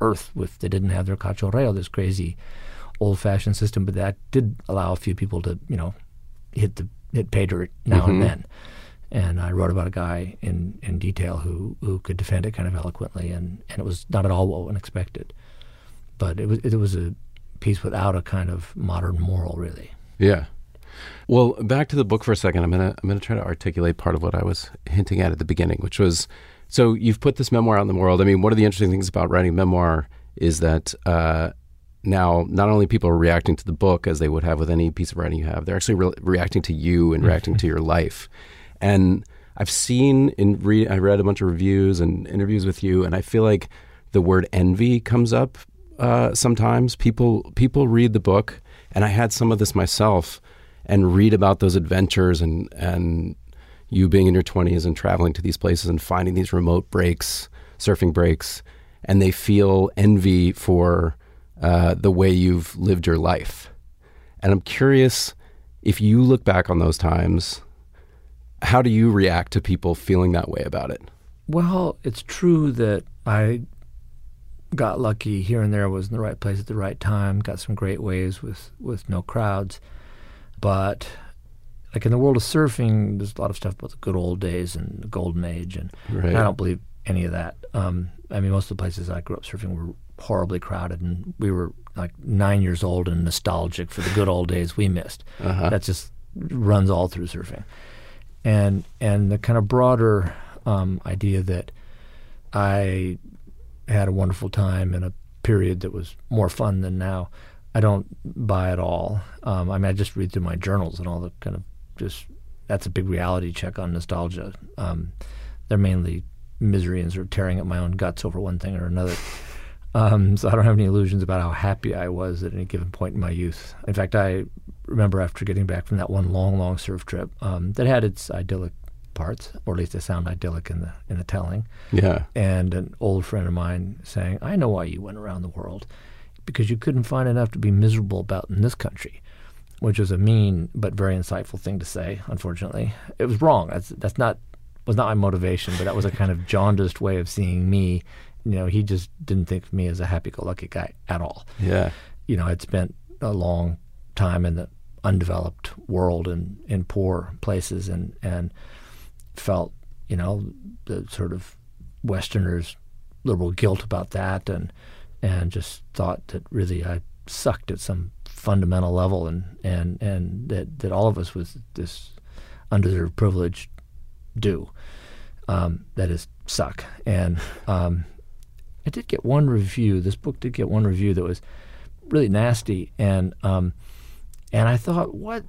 earth if they didn't have their cacho cachorreo this crazy old-fashioned system. But that did allow a few people to you know hit the hit pay dirt now and then. And I wrote about a guy in, in detail who, who could defend it kind of eloquently, and, and it was not at all what one expected. But it was it was a piece without a kind of modern moral, really. Yeah. Well, back to the book for a second. I'm gonna I'm gonna try to articulate part of what I was hinting at at the beginning, which was so you've put this memoir out in the world. I mean, one of the interesting things about writing memoir is that uh, now not only people are reacting to the book as they would have with any piece of writing you have, they're actually re- reacting to you and reacting to your life. And I've seen in re- I read a bunch of reviews and interviews with you, and I feel like the word envy comes up uh, sometimes. People people read the book, and I had some of this myself, and read about those adventures and and you being in your twenties and traveling to these places and finding these remote breaks, surfing breaks, and they feel envy for uh, the way you've lived your life. And I'm curious if you look back on those times how do you react to people feeling that way about it? Well, it's true that I got lucky here and there, was in the right place at the right time, got some great waves with, with no crowds. But like in the world of surfing, there's a lot of stuff about the good old days and the golden age, and Right. I don't believe any of that. Um, I mean, most of the places I grew up surfing were horribly crowded, and we were like nine years old and nostalgic for the good old days we missed. Uh-huh. That just runs all through surfing, and and the kind of broader um, idea that I had a wonderful time in a period that was more fun than now. I don't buy it all. Um, I mean, I just read through my journals and all the kind of just that's a big reality check on nostalgia. Um, they're mainly misery and sort of tearing at my own guts over one thing or another. Um, so I don't have any illusions about how happy I was at any given point in my youth. In fact, I remember after getting back from that one long, long surf trip um, that had its idyllic parts, or at least they sound idyllic in the in the telling Yeah. and an old friend of mine saying, I know why you went around the world. Because you couldn't find enough to be miserable about in this country, which was a mean but very insightful thing to say, unfortunately. It was wrong. That's, that's not was not my motivation, but that was a kind of jaundiced way of seeing me. You know, he just didn't think of me as a happy-go-lucky guy at all Yeah. you know, I'd spent a long time in the undeveloped world and in poor places and, and felt, you know, the sort of Westerners' liberal guilt about that and and just thought that really I sucked at some fundamental level and, and, and that, that all of us with this undeserved privilege do. Um, that is suck. And um, I did get one review. This book did get one review that was really nasty, and um, and I thought, what?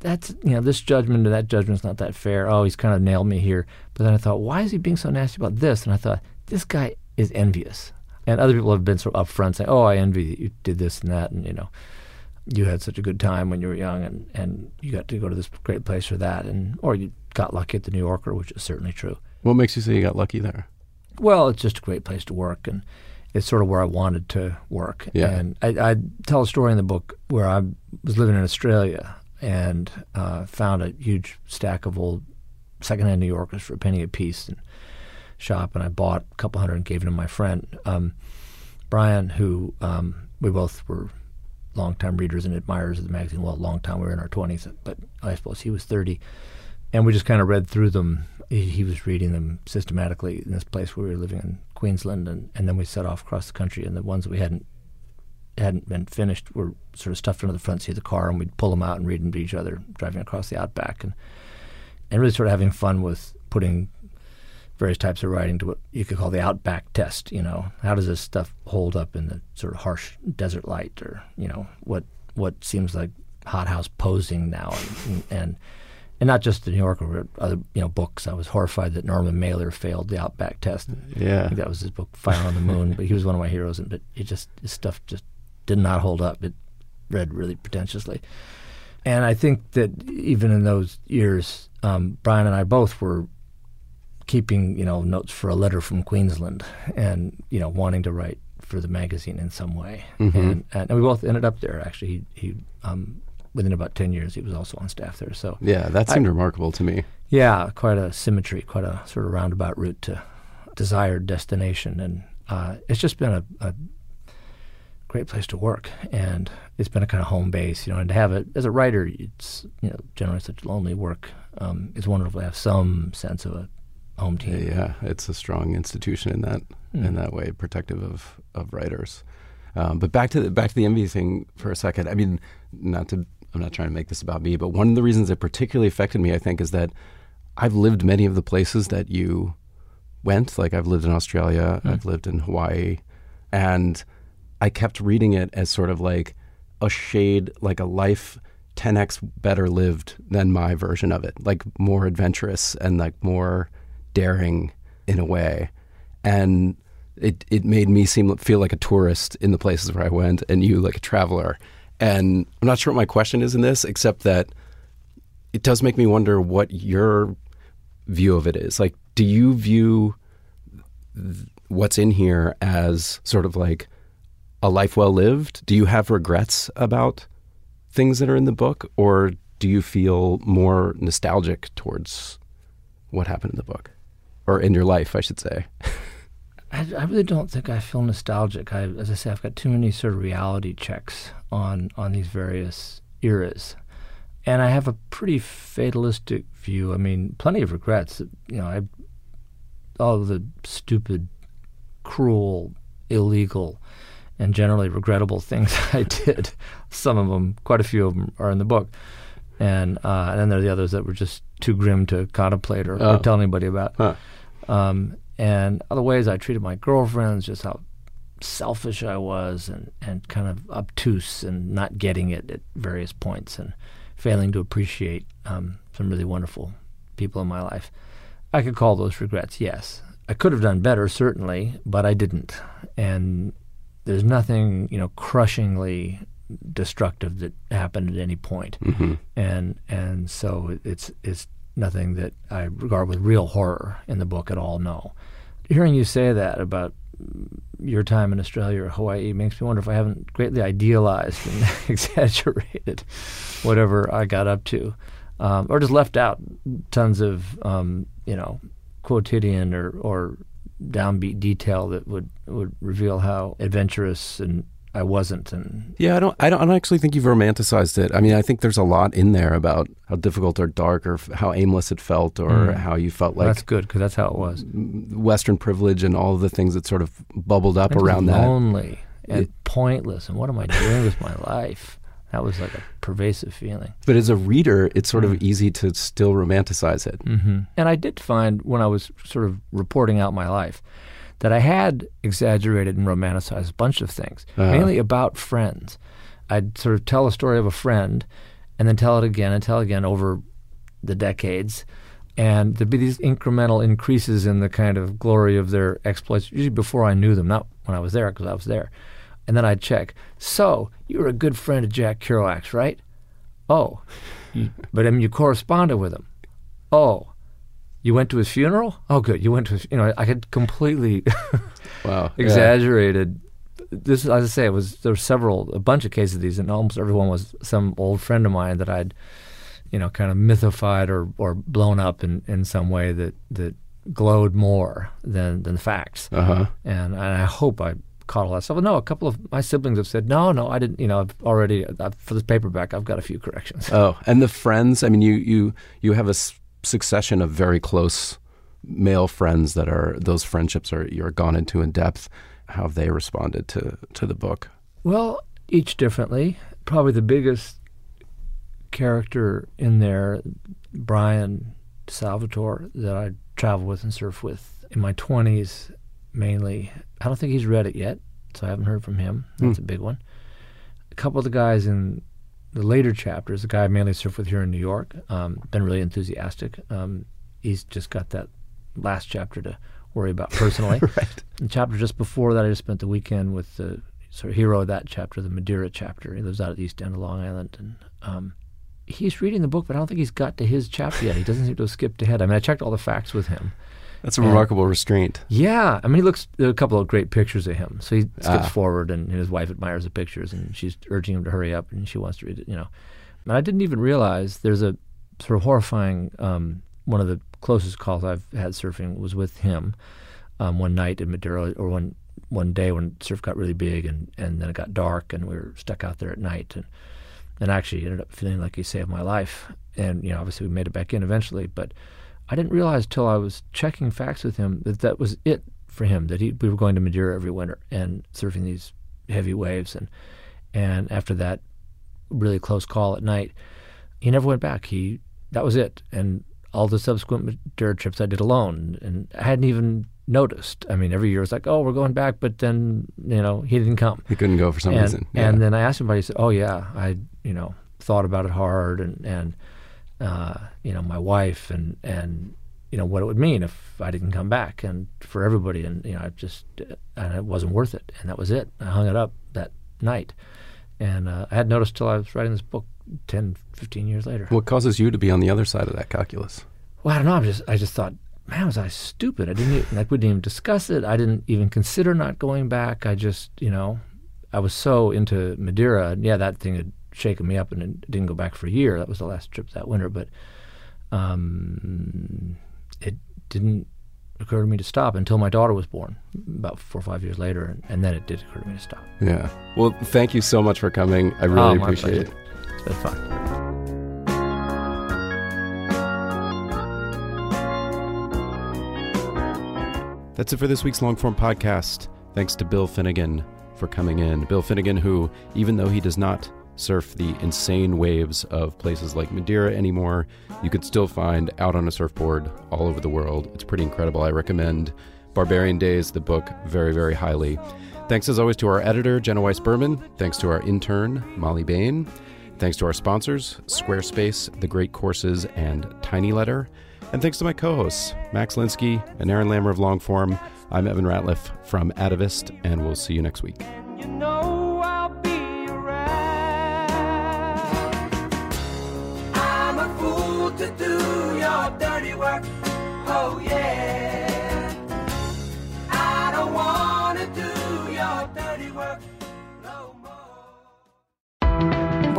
That's you know, this judgment and that judgment's not that fair. Oh, he's kind of nailed me here. But then I thought, why is he being so nasty about this? And I thought, this guy is envious. And other people have been sort of upfront saying, oh, I envy that you did this and that, and you know, you had such a good time when you were young, and and you got to go to this great place or that, and or you got lucky at the New Yorker, which is certainly true. What makes you say you got lucky there? Well, it's just a great place to work, and it's sort of where I wanted to work. Yeah. And I, I tell a story in the book where I was living in Australia and uh, found a huge stack of old secondhand New Yorkers for a penny a piece and shop, and I bought a couple hundred and gave them to my friend. Um, Bryan, who um, we both were longtime readers and admirers of the magazine. Well, a long time. We were in our 20s, but I suppose he was 30. And we just kind of read through them. He, was reading them systematically in this place where we were living in Queensland. And, and then we set off across the country. And the ones that we hadn't hadn't been finished were sort of stuffed under the front seat of the car. And we'd pull them out and read them to each other driving across the outback. And, and really sort of having fun with putting various types of writing to what you could call the outback test. You know, how does this stuff hold up in the sort of harsh desert light, or you know, what what seems like hothouse posing now, and, and and not just the New Yorker, but other you know books. I was horrified that Norman Mailer failed the Outback test. Yeah, that was his book Fire on the Moon. but he was one of my heroes, and but it just his stuff just did not hold up. It read really pretentiously, and I think that even in those years, um, Bryan and I both were keeping you know notes for a letter from Queensland and you know wanting to write for the magazine in some way. Mm-hmm. and, and, we both ended up there actually. He, he um, within about 10 years he was also on staff there. So yeah that seemed I, remarkable to me. Yeah quite a symmetry quite a sort of roundabout route to desired destination. And uh, it's just been a, a great place to work. And it's been a kind of home base you know and to have it as a writer it's you know generally such lonely work um, it's wonderful. To have some sense of a home team. Yeah, it's a strong institution in that mm. in that way, protective of of writers. Um, but back to the, back to the envy thing for a second. I mean, not to I'm not trying to make this about me, but one of the reasons it particularly affected me, I think, is that I've lived many of the places that you went. Like I've lived in Australia, mm. I've lived in Hawaii, and I kept reading it as sort of like a shade, like a life 10x better lived than my version of it, like more adventurous and like more daring in a way, and it it made me seem feel like a tourist in the places where I went, and you like a traveler. And I'm not sure what my question is in this, except that it does make me wonder what your view of it is. Like, do you view what's in here as sort of like a life well lived? Do you have regrets about things that are in the book, or do you feel more nostalgic towards what happened in the book? Or in your life, I should say? I, I, really don't think I feel nostalgic. I, as I say, I've got too many sort of reality checks on on these various eras, and I have a pretty fatalistic view. I mean, plenty of regrets. You know, I all the stupid, cruel, illegal, and generally regrettable things I did. Some of them, quite a few of them, are in the book, and uh, and then there are the others that were just too grim to contemplate or, oh. or tell anybody about. Huh. Um, and other ways I treated my girlfriends, just how selfish I was and, and kind of obtuse and not getting it at various points and failing to appreciate um, some really wonderful people in my life. I could call those regrets, yes. I could have done better, certainly, but I didn't. And there's nothing, you know, crushingly destructive that happened at any point. Mm-hmm. And and so it's it's nothing that I regard with real horror in the book at all. No, hearing you say that about your time in Australia or Hawaii makes me wonder if I haven't greatly idealized and exaggerated whatever I got up to, um, or just left out tons of um, you know quotidian or or downbeat detail that would would reveal how adventurous and I wasn't. And yeah, I don't, I don't, I don't actually think you've romanticized it. I mean, I think there's a lot in there about how difficult or dark or how aimless it felt or mm. how you felt like that's good because that's how it was. Western privilege and all of the things that sort of bubbled up around lonely that. Lonely and it, pointless. And what am I doing with my life? That was like a pervasive feeling. But as a reader, it's sort mm. of easy to still romanticize it. Mm-hmm. And I did find when I was sort of reporting out my life that I had exaggerated and romanticized a bunch of things, uh-huh. mainly about friends. I'd sort of tell a story of a friend and then tell it again and tell it again over the decades. And there'd be these incremental increases in the kind of glory of their exploits, usually before I knew them, not when I was there, because I was there. And then I'd check. So, you were a good friend of Jack Kerouac's, right? Oh. But I mean, you corresponded with him. Oh. You went to his funeral? Oh, good. You went to his, you know, I had completely wow. exaggerated. Yeah. This, as I say, it was there were several, a bunch of cases of these, and almost everyone was some old friend of mine that I'd, you know, kind of mythified or, or blown up in, in some way that, that glowed more than than facts. Uh-huh. And, and I hope I caught all that stuff. Well, no, a couple of my siblings have said, no, no, I didn't. You know, I've already I've, for this paperback, I've got a few corrections. Oh, and the friends. I mean, you you you have a s- succession of very close male friends that are those friendships are you're gone into in depth. How have they responded to to the book? Well, each differently. Probably the biggest character in there, Bryan Salvatore, that I travel with and surf with in my 20s mainly. I don't think he's read it yet, so I haven't heard from him. That's hmm. a big one. A couple of the guys in the later chapters, the guy I mainly surf with here in New York, um, been really enthusiastic. Um, he's just got that last chapter to worry about personally. right. The chapter just before that, I just spent the weekend with the sort of hero of that chapter, the Madeira chapter. He lives out at the east end of Long Island, and um, he's reading the book, but I don't think he's got to his chapter yet. He doesn't seem to have skipped ahead. I mean, I checked all the facts with him. That's a remarkable restraint. Yeah, I mean, he looks. There are a couple of great pictures of him, so he skips Ah. forward, and his wife admires the pictures, and she's urging him to hurry up, and she wants to read it. You know, and I didn't even realize there's a sort of horrifying. Um, one of the closest calls I've had surfing was with him um, one night in Madeira, or one one day when surf got really big, and and then it got dark, and we were stuck out there at night, and and actually ended up feeling like he saved my life. And you know, obviously we made it back in eventually, but I didn't realize till I was checking facts with him that that was it for him. That he we were going to Madeira every winter and surfing these heavy waves, and and after that really close call at night, he never went back. He that was it, and all the subsequent Madeira trips I did alone, and I hadn't even noticed. I mean, every year it was like, oh, we're going back, but then you know he didn't come He couldn't go for some and, reason. Yeah. and then I asked him about it. He said, "Oh yeah, I you know thought about it hard, and and uh, you know my wife, and and you know what it would mean if I didn't come back, and for everybody, and you know I just and it wasn't worth it, and that was it. I hung it up that night, and uh, I had noticed till I was writing this book 10, 15 years later. what causes you to be on the other side of that calculus? Well, I don't know. I just I just thought, man, was I stupid? I didn't even, like we didn't even discuss it. I didn't even consider not going back. I just you know, I was so into Madeira. Yeah, that thing had shaken me up, and it didn't go back for a year. That was the last trip that winter, but um, it didn't occur to me to stop until my daughter was born, about four or five years later, and, and then it did occur to me to stop. Yeah. Well, thank you so much for coming. I really Oh, appreciate pleasure. it. It's been fun. That's it for this week's long form podcast. Thanks to Bill Finnegan for coming in. Bill Finnegan, who, even though he does not surf the insane waves of places like Madeira anymore, you could still find out on a surfboard all over the world. It's pretty incredible. I recommend Barbarian Days, the book, very, very highly. Thanks as always to our editor, Jenna Weiss Berman. Thanks to our intern, Molly Bain. Thanks to our sponsors, Squarespace, The Great Courses, and TinyLetter. And thanks to my co hosts, Max Linsky and Aaron Lammer of Longform. I'm Evan Ratliff from Atavist, and we'll see you next week. You know